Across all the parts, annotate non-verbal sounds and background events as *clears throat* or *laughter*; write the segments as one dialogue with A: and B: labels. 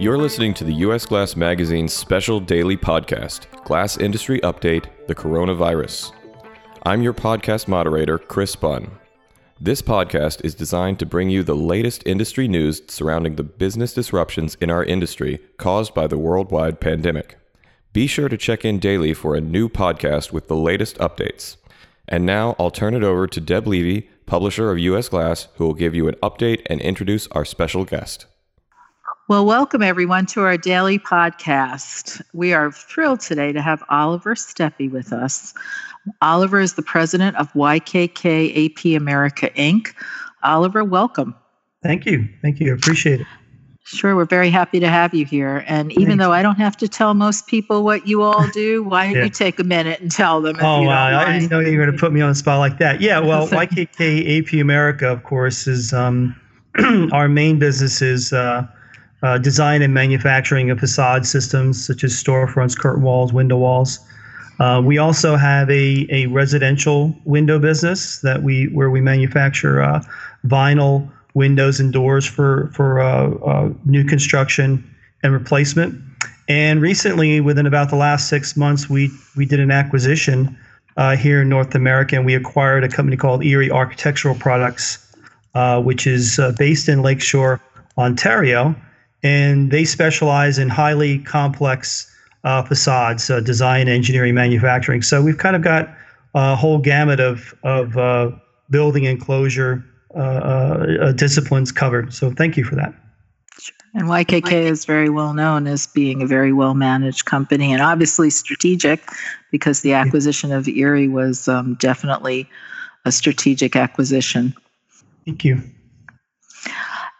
A: You're listening to the US Glass Magazine's special daily podcast, Glass Industry Update The Coronavirus. I'm your podcast moderator, Chris Bunn. This podcast is designed to bring you the latest industry news surrounding the business disruptions in our industry caused by the worldwide pandemic. Be sure to check in daily for a new podcast with the latest updates. And now I'll turn it over to Deb Levy, publisher of US Glass, who will give you an update and introduce our special guest.
B: Well, welcome everyone to our daily podcast. We are thrilled today to have Oliver Stepe with us. Oliver is the president of YKK AP America Inc. Oliver, welcome.
C: Thank you. Thank you. Appreciate it.
B: Sure, we're very happy to have you here. And even Thanks. though I don't have to tell most people what you all do, why don't yeah. you take a minute and tell them?
C: oh, wow. I didn't know you were going to put me on the spot like that. Yeah, well, *laughs* YKK AP America, of course, is um, *clears throat* our main business is. Uh, uh, design and manufacturing of facade systems such as storefronts, curtain walls, window walls. Uh, we also have a, a residential window business that we where we manufacture uh, vinyl windows and doors for for uh, uh, new construction and replacement. And recently, within about the last six months, we we did an acquisition uh, here in North America, and we acquired a company called Erie Architectural Products, which is based in Lakeshore, Ontario and they specialize in highly complex uh, facades, uh, design, engineering, manufacturing. So we've kind of got a whole gamut of of uh, building enclosure uh, uh, disciplines covered. So thank you for that.
B: And YKK is very well known as being a very well managed company and obviously strategic because the acquisition of Erie was um, definitely a strategic acquisition.
C: Thank you.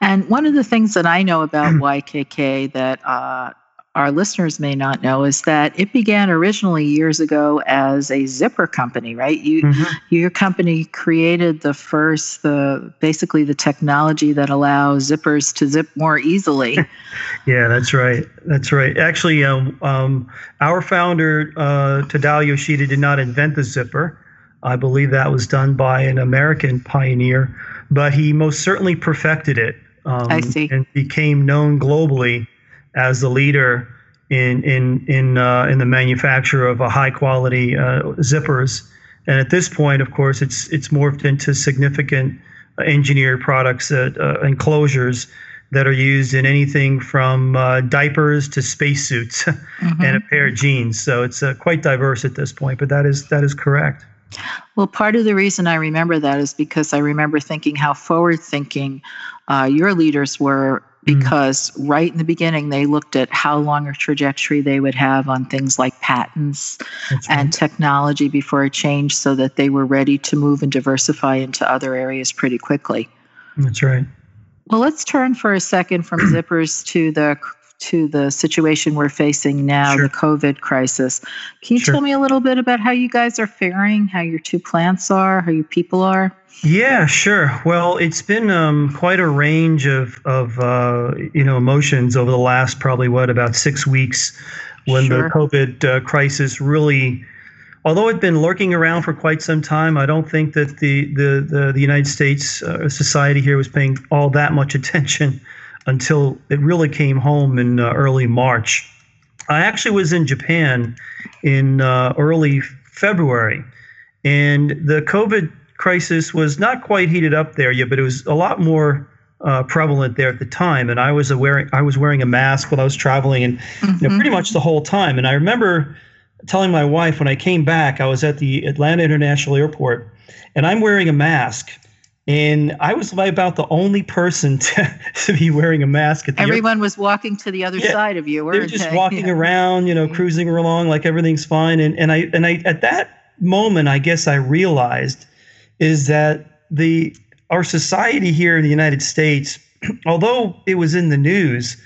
B: And one of the things that I know about *clears throat* YKK that uh, our listeners may not know is that it began originally years ago as a zipper company, right? You, mm-hmm. your company created the first, the basically the technology that allows zippers to zip more easily. *laughs*
C: yeah, that's right. That's right. Actually, um, um, our founder uh, Tadao Yoshida did not invent the zipper. I believe that was done by an American pioneer, but he most certainly perfected it
B: um, I see.
C: and became known globally as the leader in in in uh, in the manufacture of a high quality uh, zippers. And at this point, of course, it's it's morphed into significant uh, engineered products that uh, enclosures that are used in anything from uh, diapers to spacesuits mm-hmm. *laughs* and a pair of jeans. So it's uh, quite diverse at this point. But that is that is correct.
B: Well, part of the reason I remember that is because I remember thinking how forward thinking uh, your leaders were, mm. because mm. right in the beginning, they looked at how long a trajectory they would have on things like patents right. and technology before it changed so that they were ready to move and diversify into other areas pretty quickly.
C: That's right.
B: Well, let's turn for a second from *clears throat* zippers to the to the situation we're facing now, sure. the COVID crisis. Can you sure. tell me a little bit about how you guys are faring, how your two plants are, how your people are?
C: Yeah, sure. Well, it's been um, quite a range of of uh, you know emotions over the last probably what about six weeks, when sure. the COVID uh, crisis really, although it'd been lurking around for quite some time, I don't think that the the the, the United States uh, society here was paying all that much attention until it really came home in uh, early March. I actually was in Japan in uh, early February, and the COVID crisis was not quite heated up there yet, but it was a lot more uh, prevalent there at the time. And I was wearing I was wearing a mask while I was traveling, and mm-hmm. you know, mm-hmm. pretty much the whole time. And I remember telling my wife when I came back, I was at the Atlanta International Airport, and I'm wearing a mask and I was about the only person *laughs* to, to be wearing a mask at the
B: Everyone airport. was walking to the other yeah, side of you,
C: They were just they? *laughs* walking yeah. around, you know, cruising along like everything's fine. And and I and I at that moment, I guess I realized is that the our society here in the United States, *clears throat* although it was in the news,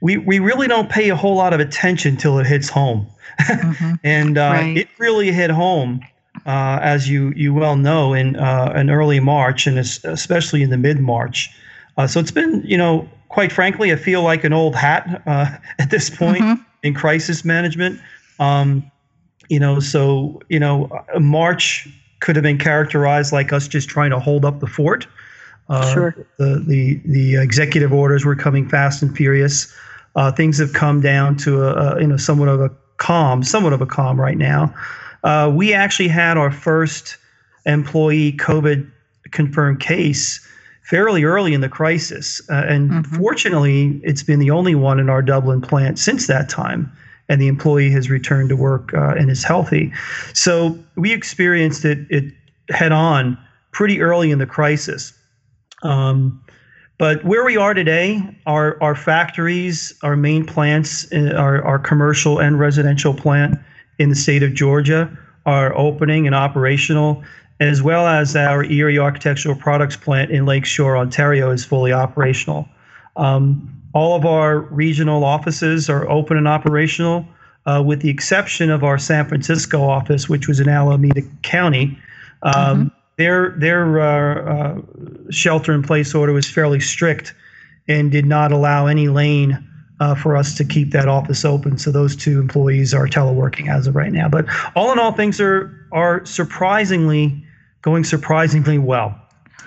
C: we we really don't pay a whole lot of attention till it hits home. *laughs* Mm-hmm. and uh, right. it really hit home uh, as you you well know, in uh, in early March and especially in the mid March. Uh, so it's been, you know, quite frankly, I feel like an old hat uh, *laughs* at this point mm-hmm. in crisis management. Um, you know, so you know, March could have been characterized like us just trying to hold up the fort.
B: Uh, sure.
C: The the the executive orders were coming fast and furious. Uh, things have come down to a, a, you know somewhat of a calm, somewhat of a calm right now. Uh, we actually had our first employee COVID confirmed case fairly early in the crisis, uh, and mm-hmm. fortunately, it's been the only one in our Dublin plant since that time. And the employee has returned to work uh, and is healthy. So we experienced it, it head on pretty early in the crisis. Um, but where we are today, our, our factories, our main plants, uh, our, our commercial and residential plant in the state of Georgia are opening and operational as well as our Erie Architectural Products plant in Lakeshore, Ontario, is fully operational. Um, all of our regional offices are open and operational, uh, with the exception of our San Francisco office, which was in Alameda County. Um, mm-hmm. Their their uh, uh, shelter in place order was fairly strict and did not allow any lane uh, for us to keep that office open. So those two employees are teleworking as of right now. But all in all, things are are surprisingly going surprisingly well.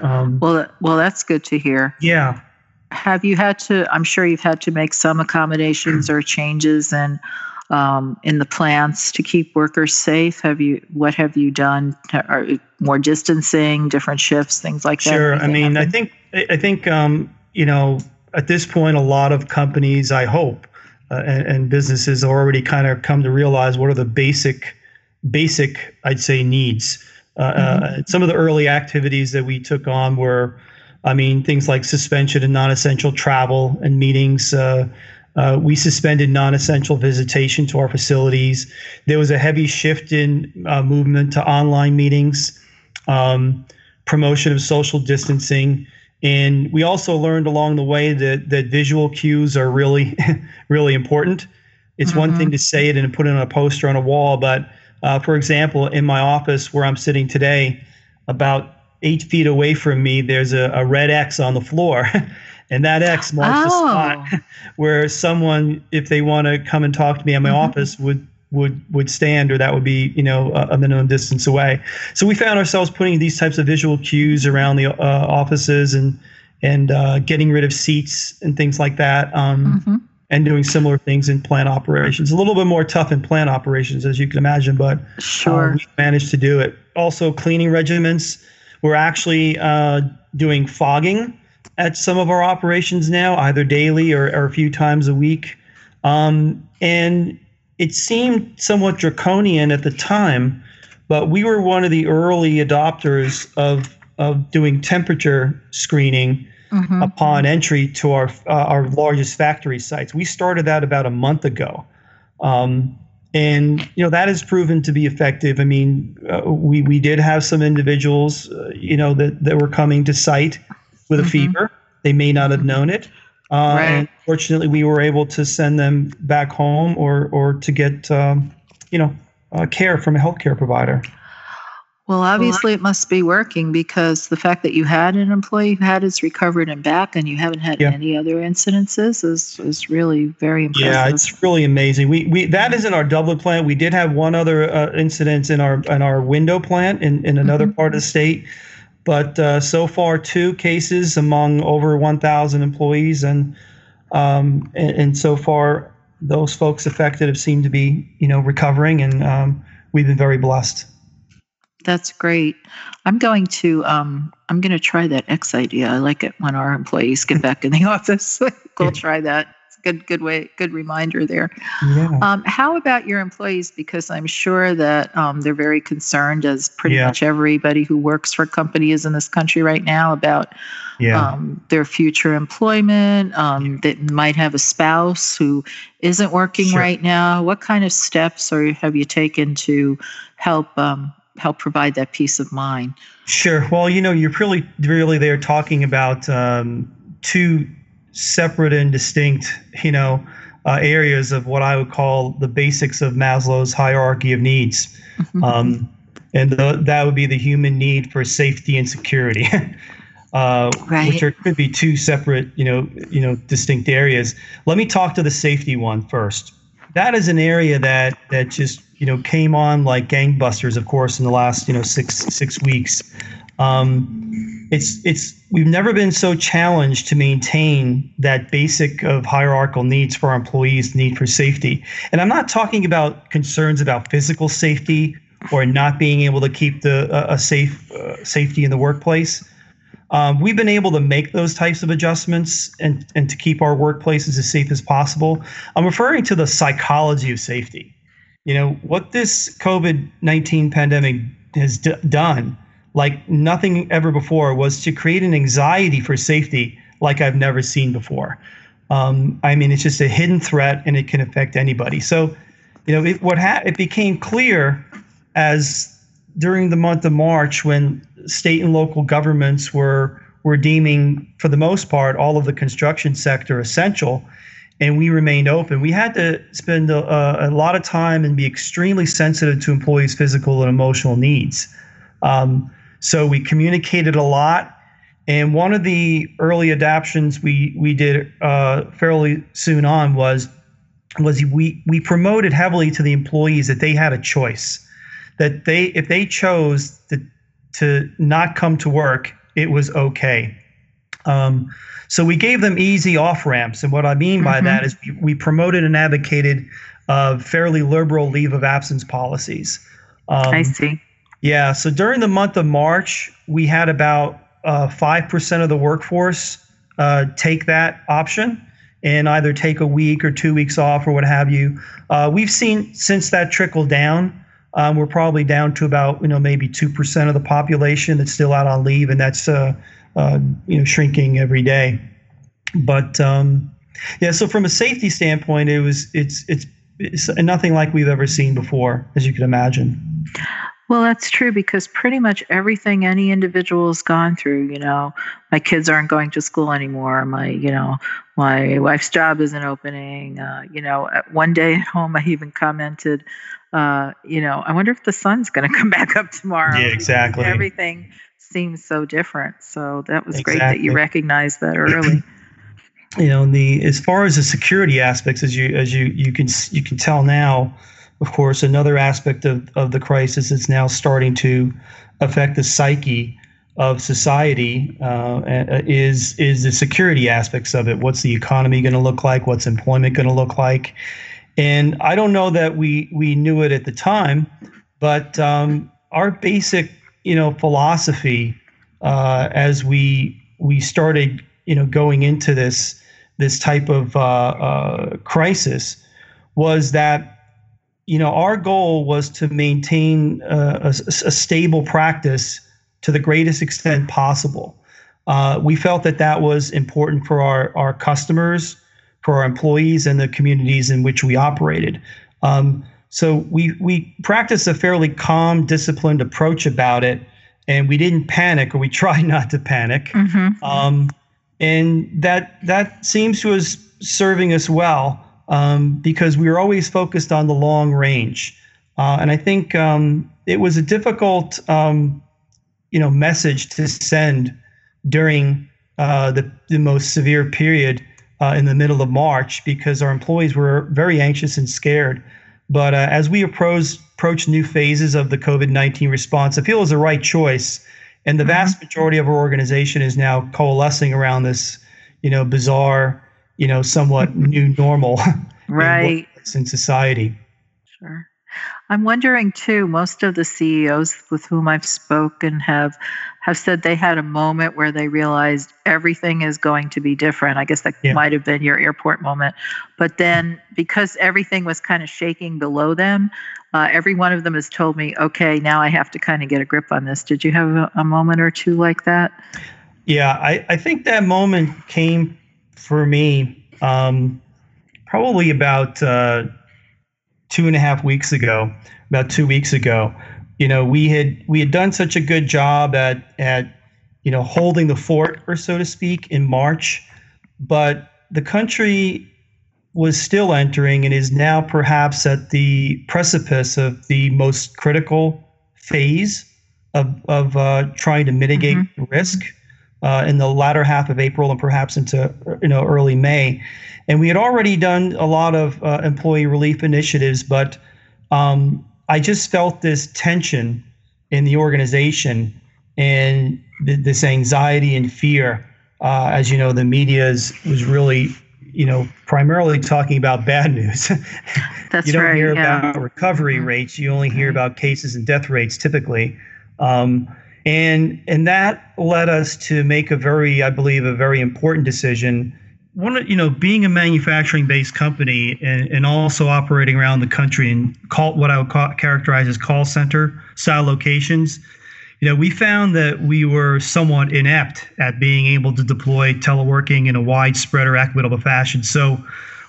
B: Um, well, well, that's good to hear.
C: Yeah.
B: Have you had to? I'm sure you've had to make some accommodations or changes and um, in the plants to keep workers safe. Have you? What have you done? Are more distancing, different shifts, things like
C: that? Sure.
B: I
C: mean, happen? I think I think um, you know at this point, a lot of companies, I hope, uh, and, and businesses already kind of come to realize what are the basic, basic, I'd say, needs uh, mm-hmm. Uh, some of the early activities that we took on were, I mean, things like suspension and non-essential travel and meetings. Uh, uh, we suspended non-essential visitation to our facilities. There was a heavy shift in uh, movement to online meetings, um, promotion of social distancing, and we also learned along the way that that visual cues are really, *laughs* really important. It's mm-hmm. one thing to say it and put it on a poster on a wall, but uh, for example, in my office where I'm sitting today, about eight feet away from me, there's a, a red X on the floor. *laughs* and that X marks oh. the *laughs* spot where someone, if they want to come and talk to me at my mm-hmm. office, would would would stand, or that would be you know a, a, minimum distance away. So we found ourselves putting these types of visual cues around the uh, offices and and uh, getting rid of seats and things like that. Um, mm-hmm and doing similar things in plant operations. A little bit more tough in plant operations, as you can imagine, but
B: uh, sure, uh, we
C: managed to do it. Also, cleaning regiments We're actually uh, doing fogging at some of our operations now, either daily or, or a few times a week. Um, and it seemed somewhat draconian at the time, but we were one of the early adopters of of doing temperature screening mm-hmm. upon entry to our uh, our largest factory sites. We started that about a month ago, um, and you know that has proven to be effective. I mean, uh, we we did have some individuals, uh, you know, that that were coming to site with mm-hmm. a fever. They may not have known it. Uh, right. And fortunately, we were able to send them back home or or to get um, you know uh, care from a healthcare provider.
B: Well, obviously it must be working because the fact that you had an employee who had his recovered and back and you haven't had yeah. any other incidences is, is really very impressive.
C: Yeah, it's really amazing. We, we that is in our Dublin plant. We did have one other uh, incident in our in our window plant in, in another mm-hmm. part of the state. But uh, so far, two cases among over 1,000 employees, and, um, and, and so far those folks affected have seemed to be you know recovering, and um, we've been very blessed.
B: That's great. I'm going to um, I'm going to try that X idea. I like it when our employees get back in the *laughs* office. we'll try that. A good good way good reminder there. Yeah. Um, how about your employees? Because I'm sure that um, they're very concerned, as pretty yeah. much everybody who works for companies in this country right now, about yeah. um, their future employment. Um, that might have a spouse who isn't working sure. right now. What kind of steps or have you taken to help um, help provide that peace of mind.
C: Sure. Well, you know, you're really, really there talking about um, two separate and distinct, you know, uh, areas of what I would call the basics of Maslow's hierarchy of needs. Mm-hmm. Um, and the, that would be the human need for safety and security, *laughs* uh, right. which are, could be two separate, you know, you know, distinct areas. Let me talk to the safety one first. That is an area that that just you know came on like gangbusters, of course, in the last you know six six weeks. Um, it's it's we've never been so challenged to maintain that basic of hierarchical needs for our employees, need for safety. And I'm not talking about concerns about physical safety or not being able to keep the uh, a safe uh, safety in the workplace. Um, we've been able to make those types of adjustments and, and to keep our workplaces as safe as possible. I'm referring to the psychology of safety. You know, what this COVID 19 pandemic has d- done, like nothing ever before, was to create an anxiety for safety like I've never seen before. Um, I mean, it's just a hidden threat and it can affect anybody. So, you know, it, what ha- it became clear as during the month of March when state and local governments were were deeming for the most part all of the construction sector essential and we remained open we had to spend a, a lot of time and be extremely sensitive to employees physical and emotional needs um, so we communicated a lot and one of the early adaptations we we did uh, fairly soon on was was we we promoted heavily to the employees that they had a choice that they if they chose to to not come to work, it was okay. Um, so we gave them easy off ramps, and what I mean by mm-hmm. that is we, we, promoted and advocated uh, fairly liberal leave of absence policies.
B: Um, I see.
C: Yeah. So during the month of March, we had about uh, five uh, percent of the workforce uh, take that option and either take a week or two weeks off or what have you. Uh, we've seen since that trickle down um, we're probably down to about you know maybe two percent of the population that's still out on leave, and that's uh, uh, you know shrinking every day. But um, yeah, so from a safety standpoint, it was it's it's it's nothing like we've ever seen before, as you can imagine.
B: Well, that's true because pretty much everything any individual has gone through, you know, my kids aren't going to school anymore. My, you know, my wife's job isn't opening. Uh, you know, one day at home, I even commented, uh, you know, I wonder if the sun's going *laughs* to come back up tomorrow.
C: Yeah, exactly.
B: Everything seems so different. So that was exactly. great that you recognized that *clears throat* early.
C: you know, the as far as the security aspects, as you as you you can you can tell now, of course, another aspect of of the crisis is now starting to affect the psyche of society uh, is is the security aspects of it. What's the economy going to look like? What's employment going to look like? And I don't know that we we knew it at the time, but um, our basic you know philosophy uh, as we we started you know going into this this type of uh, uh, crisis was that you know our goal was to maintain a, a, a stable practice to the greatest extent possible. Uh, we felt that that was important for our our customers for our employees and the communities in which we operated. Um, so we we practiced a fairly calm, disciplined approach about it, and we didn't panic, or we *laughs* tried not to panic. Mm-hmm. Um, and that that seems to us serving us well um, because we were always focused on the long range. Uh, and I think um, it was a difficult, um, you know, message to send during uh, the the most severe period uh, in the middle of March because our employees were very anxious and scared. But uh, as we approach, approach new phases of the COVID 19 response, I feel it was the right choice. And the mm-hmm. vast majority of our organization is now coalescing around this, you know, bizarre, you know, somewhat *laughs* new normal *laughs*
B: right.
C: in, in society.
B: Sure. I'm wondering too, most of the CEOs with whom I've spoken have have said they had a moment where they realized everything is going to be different. I guess that yeah. might have been your airport moment. But then because everything was kind of shaking below them, uh, every one of them has told me, okay, now I have to kind of get a grip on this. Did you have a, a moment or two like that?
C: Yeah, I, I think that moment came for me um, probably about uh, two and a half weeks ago, about two weeks ago. You know, we had we had done such a good job at at you know holding the fort, or so to speak, in March, but the country was still entering and is now perhaps at the precipice of the most critical phase of of uh, trying to mitigate mm-hmm. risk uh, in the latter half of April and perhaps into you know early May. And we had already done a lot of uh, employee relief initiatives, but um, I just felt this tension in the organization, and this anxiety and fear. Uh, as you know, the media is, was really, you know, primarily talking about bad news. *laughs*
B: That's right.
C: you don't
B: right,
C: hear
B: yeah.
C: about recovery
B: Mhm.
C: rates. You only hear about cases and death rates typically. Um, and and that led us to make a very, I believe, a very important decision. One, of- you know, being a manufacturing-based company and, and also operating around the country and call what I would call, characterize as call center style locations, you know, we found that we were somewhat inept at being able to deploy teleworking in a widespread or equitable fashion. So,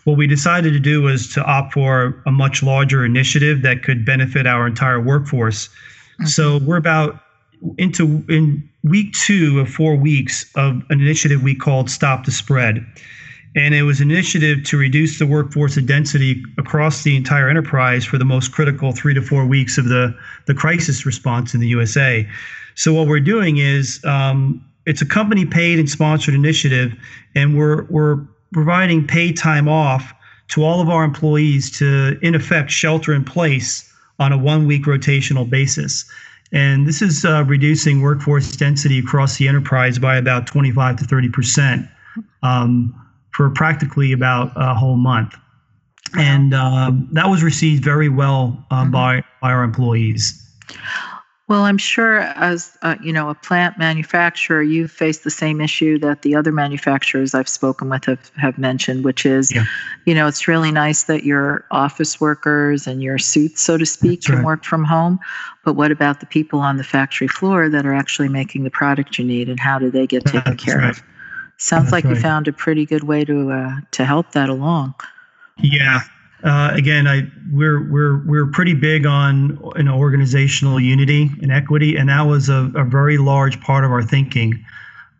C: what we decided to do was to opt for a much larger initiative that could benefit our entire workforce. Mm-hmm. So, we're about into in week two of four weeks of an initiative we called Stop the Spread. And it was an initiative to reduce the workforce density across the entire enterprise for the most critical three to four weeks of the, the crisis response in the USA. So what we're doing is um, it's a company paid and sponsored initiative, and we're we're providing paid time off to all of our employees to in effect shelter in place on a one week rotational basis. And this is uh, reducing workforce density across the enterprise by about 25 to 30 percent um, for practically about a whole month. And um, that was received very well uh,
B: Mhm.
C: by, by our employees.
B: Well, I'm sure as uh, you know, a plant manufacturer, you face the same issue that the other manufacturers I've spoken with have, have mentioned, which is,
C: Yeah.
B: you know, it's really nice that your office workers and your suits, so to speak,
C: That's
B: can
C: right.
B: work from home. But what about the people on the factory floor that are actually making the product you need, and how do they get taken
C: That's
B: care
C: right.
B: of? Sounds
C: That's
B: like you found a pretty good way to uh, to help that along.
C: Yeah. Uh, again, I we're we're we're pretty big on you know organizational unity and equity, and that was a, a very large part of our thinking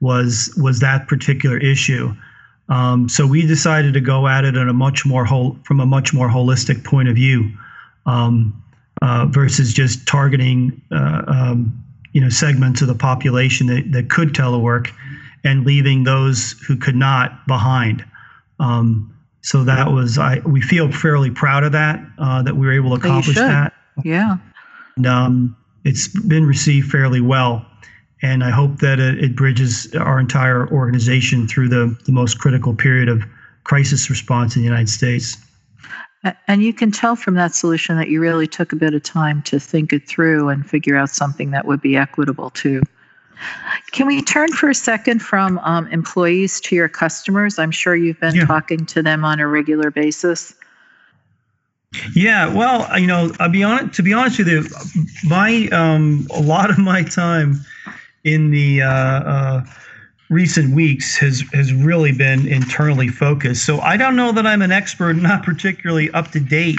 C: was was that particular issue. Um, so we decided to go at it in a much more whole from a much more holistic point of view, um, uh, versus just targeting uh, um, you know segments of the population that, that could telework, and leaving those who could not behind. Um, so that was I. We feel fairly proud of that uh, that we were able to accomplish that.
B: Yeah.
C: And, um, it's been received fairly well, and I hope that it, it bridges our entire organization through the the most critical period of crisis response in the United States.
B: And you can tell from that solution that you really took a bit of time to think it through and figure out something that would be equitable too. Can we turn for a second from um, employees to your customers? I'm sure you've been
C: Yeah.
B: talking to them on a regular basis.
C: Yeah, well, you know, I'll be honest. To be honest with you, my um, a lot of my time in the uh, uh, recent weeks has has really been internally focused. So I don't know that I'm an expert, *laughs* not particularly up to date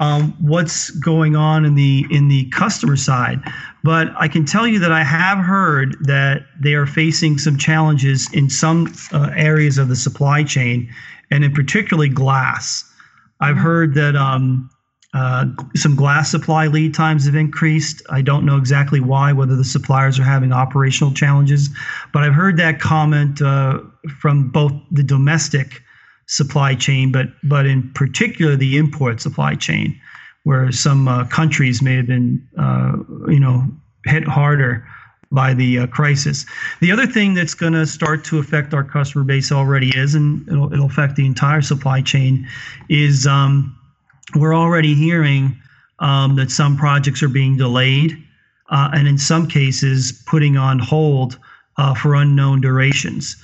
C: um, what's going on in the in the customer side. But I can tell you that I have heard that they are facing some challenges in some uh, areas of the supply chain, and in particularly glass. I've heard that um, uh, some glass supply lead times have increased. I don't know exactly why, whether the suppliers are having operational challenges, but I've heard that comment uh, from both the domestic supply chain, but but in particular the import supply chain, where some uh, countries may have been, uh, you know, hit harder by the uh, crisis. The other thing that's going to start to affect our customer base already is, and it'll, it'll affect the entire supply chain, is um, we're already hearing um, that some projects are being delayed, uh, and in some cases putting on hold uh, for unknown durations.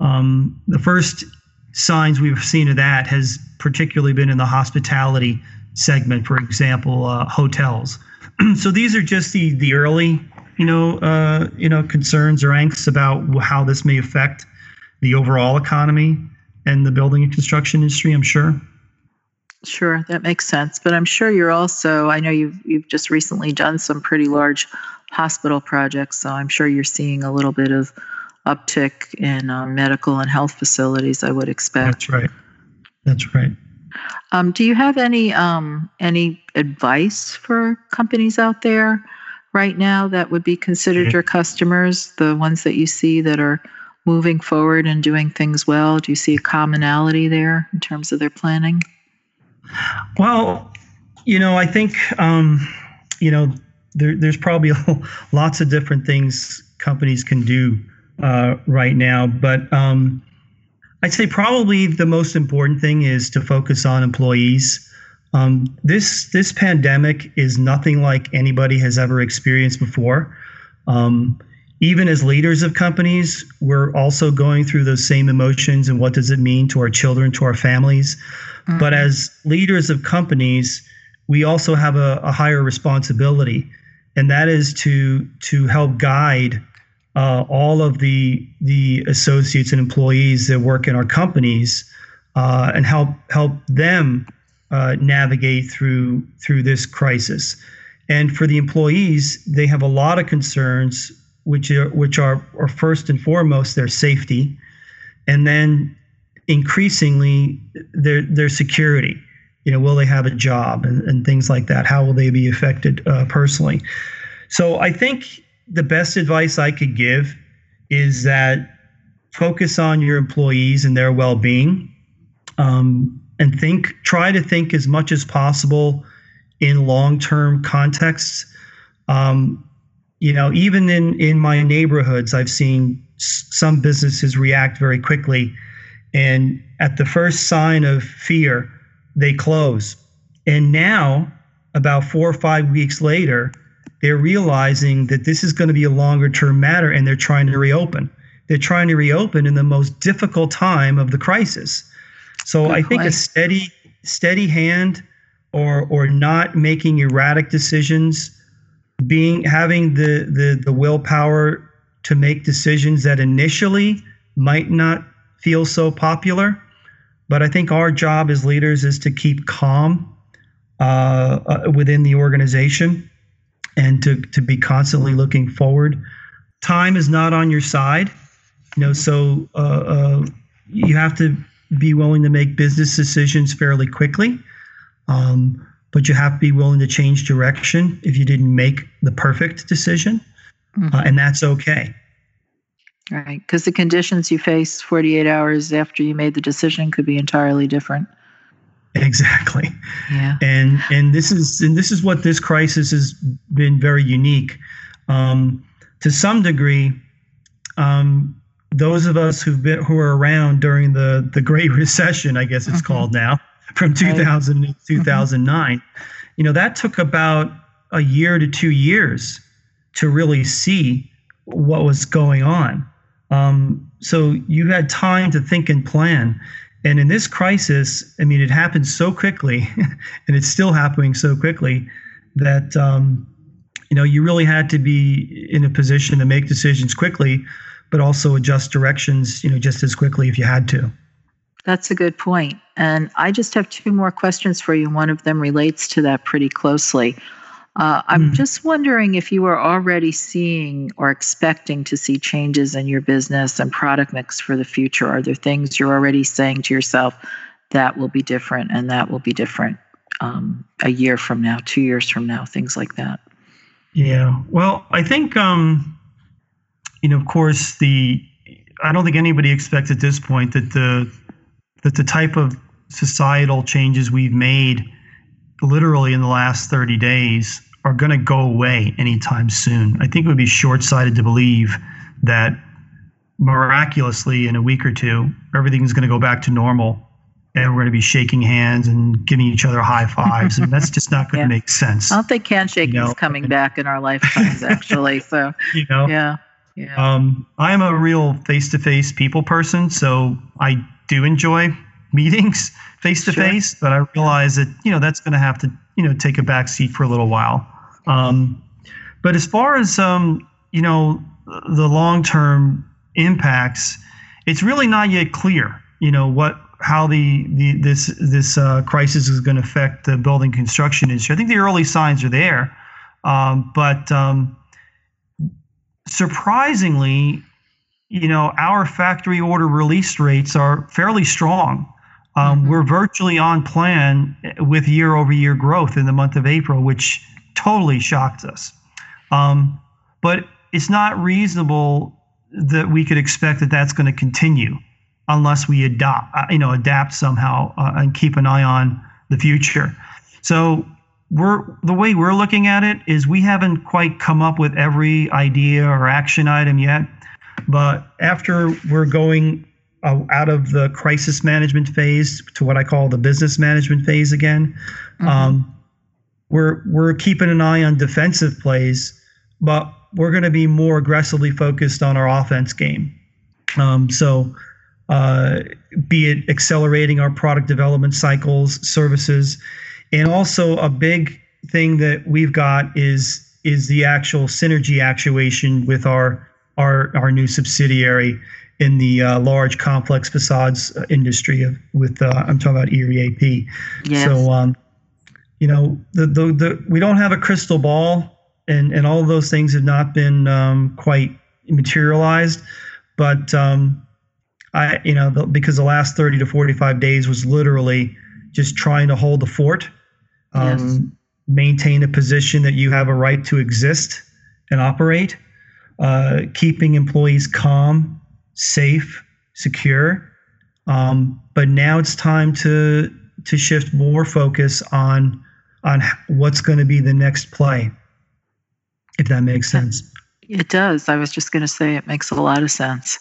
C: Um, the first signs we've seen of that has particularly been in the hospitality segment, for example, uh, hotels. *clears throat* so these are just the the early, you know, uh, you know, concerns or angst about how this may affect the overall economy and the building and construction industry. I'm sure.
B: Sure, that makes sense. But I'm sure you're also, I know you've, you've just recently done some pretty large hospital projects, so I'm sure you're seeing a little bit of uptick in um, medical and health facilities, I would expect.
C: That's right. That's right.
B: Um, do you have any um, any advice for companies out there right now that would be considered
C: Mhm.
B: your customers, the ones that you see that are moving forward and doing things well? Do you see a commonality there in terms of their planning?
C: Well, you know, I think um, you know there, there's probably *laughs* lots of different things companies can do uh, right now, but um, I'd say probably the most important thing is to focus on employees. Um, this this pandemic is nothing like anybody has ever experienced before. Um, even as leaders of companies, we're also going through those same emotions and what does it mean to our children, to our families. Mm-hmm. But as leaders of companies, we also have a, a, higher responsibility, and that is to to help guide uh, all of the the associates and employees that work in our companies uh, and help help them uh, navigate through through this crisis. And for the employees, they have a lot of concerns which are which are, are first and foremost their safety, and then increasingly their their security. You know, will they have a job and, and things like that? How will they be affected uh, personally? So I think the best advice I could give is that focus on your employees and their well-being, um, and think try to think as much as possible in long-term contexts. Um, you know, even in in my neighborhoods, I've seen some businesses react very quickly, and at the first sign of fear, they close. And now, about four or five weeks later, they're realizing that this is going to be a longer term matter, and they're trying to reopen. They're trying to reopen in the most difficult time of the crisis. So Good I think a steady steady hand, or or not making erratic decisions being having the the the willpower to make decisions that initially might not feel so popular but i think our job as leaders is to keep calm uh, uh, within the organization and to to be constantly looking forward time is not on your side you know so uh, uh you have to be willing to make business decisions fairly quickly um, but you have to be willing to change direction if you didn't make the perfect decision, uh, mm-hmm. uh, and that's okay.
B: Right, because the conditions you face 48 hours after you made the decision could be entirely different. *laughs*
C: Exactly.
B: Yeah.
C: And and this is and this is what this crisis has been very unique. Um, to some degree, um, those of us who've been who are around during the the Great *laughs* Recession, I guess it's mm-hmm. called now, *laughs* from 2000 to 2009. Mm-hmm. You know, that took about a year to two years to really see what was going on. Um, so you had time to think and plan. And in this crisis, I mean, it happened so quickly, *laughs* and it's still happening so quickly that um, you know you really had to be in a position to make decisions quickly, but also adjust directions, you know, just as quickly if you had to.
B: That's a good point. And I just have two more questions for you. One of them relates to that pretty closely. Uh, I'm mm. just wondering if you are already seeing or expecting to see changes in your business and product mix for the future. Are there things you're already saying to yourself that will be different and that will be different um, a year from now, two years from now, things like that?
C: Yeah. Well, I think, um, you know, of course, the I don't think anybody expects at this point that the that the type of societal changes we've made literally in the last 30 days are going to go away anytime soon. I think it would be short sighted to believe that miraculously in a week or two, everything's going to go back to normal and we're going to be shaking hands and giving each other high fives. and that's just not going *laughs* yeah. to make sense.
B: I don't think handshaking you know? is coming back in our lifetimes, actually. So, *laughs*
C: you know,
B: yeah. Yeah.
C: Um, I'm a real face to face people person, so I do enjoy meetings face to face, but I realize that you know that's going to have to you know take a back seat for a little while. Um, but as far as um, you know the long term impacts, it's really not yet clear. You know what how the, the this this uh, crisis is going to affect the building construction industry. I think the early signs are there, um, but um, surprisingly, you know, our factory order release rates are fairly strong. Um, mm-hmm. We're virtually on plan with year over year growth in the month of April, which totally shocked us. Um, but it's not reasonable that we could expect that that's going to continue unless we adopt, uh, you know, adapt somehow uh, and keep an eye on the future. So, we're the way we're looking at it is we haven't quite come up with every idea or action item yet, but after we're going uh, out of the crisis management phase to what I call the business management phase again, mm-hmm. um, we're we're keeping an eye on defensive plays, but we're going to be more aggressively focused on our offense game. Um, so, uh, be it accelerating our product development cycles, services, and also a big thing that we've got is is the actual synergy actuation with our our our new subsidiary in the uh, large complex facades uh, industry of with uh, I'm talking about Erie AP. Yes. So um, you know the, the the we don't have a crystal ball and and all of those things have not been um, quite materialized, but um, I you know the, because the last 30 to 45 days was literally just trying to hold the fort um, yes. maintain a position that you have a right to exist and operate, uh, keeping employees calm, safe, secure. Um, but now it's time to to shift more focus on on what's going to be the next play, if that makes sense.
B: It does. I was just going to say it makes a lot of sense.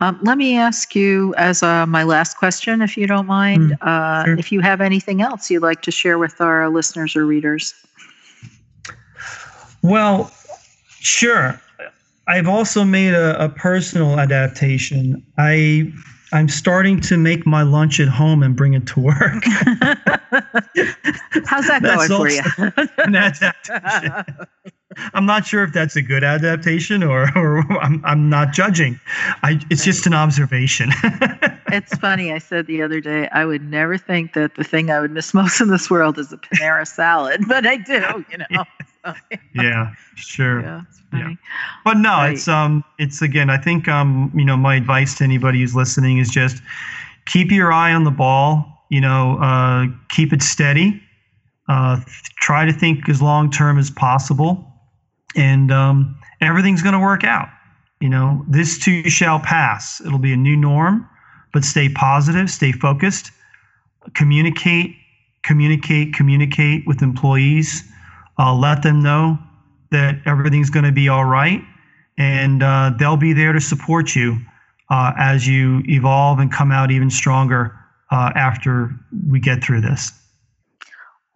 B: Um, let me ask you, as uh, my last question, if you don't mind, mm, uh, sure. if you have anything else you'd like to share with our listeners or readers.
C: Well, sure. I've also made a, a personal adaptation. I I'm starting to make my lunch at home and bring it to work. *laughs*
B: How's that going for you? *laughs* an adaptation. *laughs*
C: I'm not sure if that's a good adaptation or, or I'm, I'm not judging. I, it's just an observation. *laughs*
B: it's funny. I said the other day, I would never think that the thing I would miss *laughs* most in this world is a Panera salad, but I do, you know. *laughs*
C: yeah, sure. Yeah, yeah. But no, right. it's um, it's again. I think um, you know, my advice to anybody who's listening is just keep your eye on the ball. You know, uh, keep it steady. Uh, try to think as long term as possible and um, everything's going to work out. You know, this too shall pass. It'll be a new norm, but stay positive, stay focused, communicate, communicate, communicate with employees. Uh, let them know that everything's going to be all right, and uh, they'll be there to support you uh, as you evolve and come out even stronger uh, after we get through this.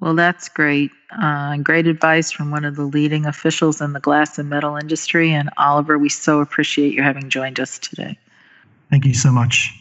B: Well, that's great. Uh, great advice from one of the leading officials in the glass and metal industry. And Oliver, we so appreciate you having joined us today.
C: Thank you so much.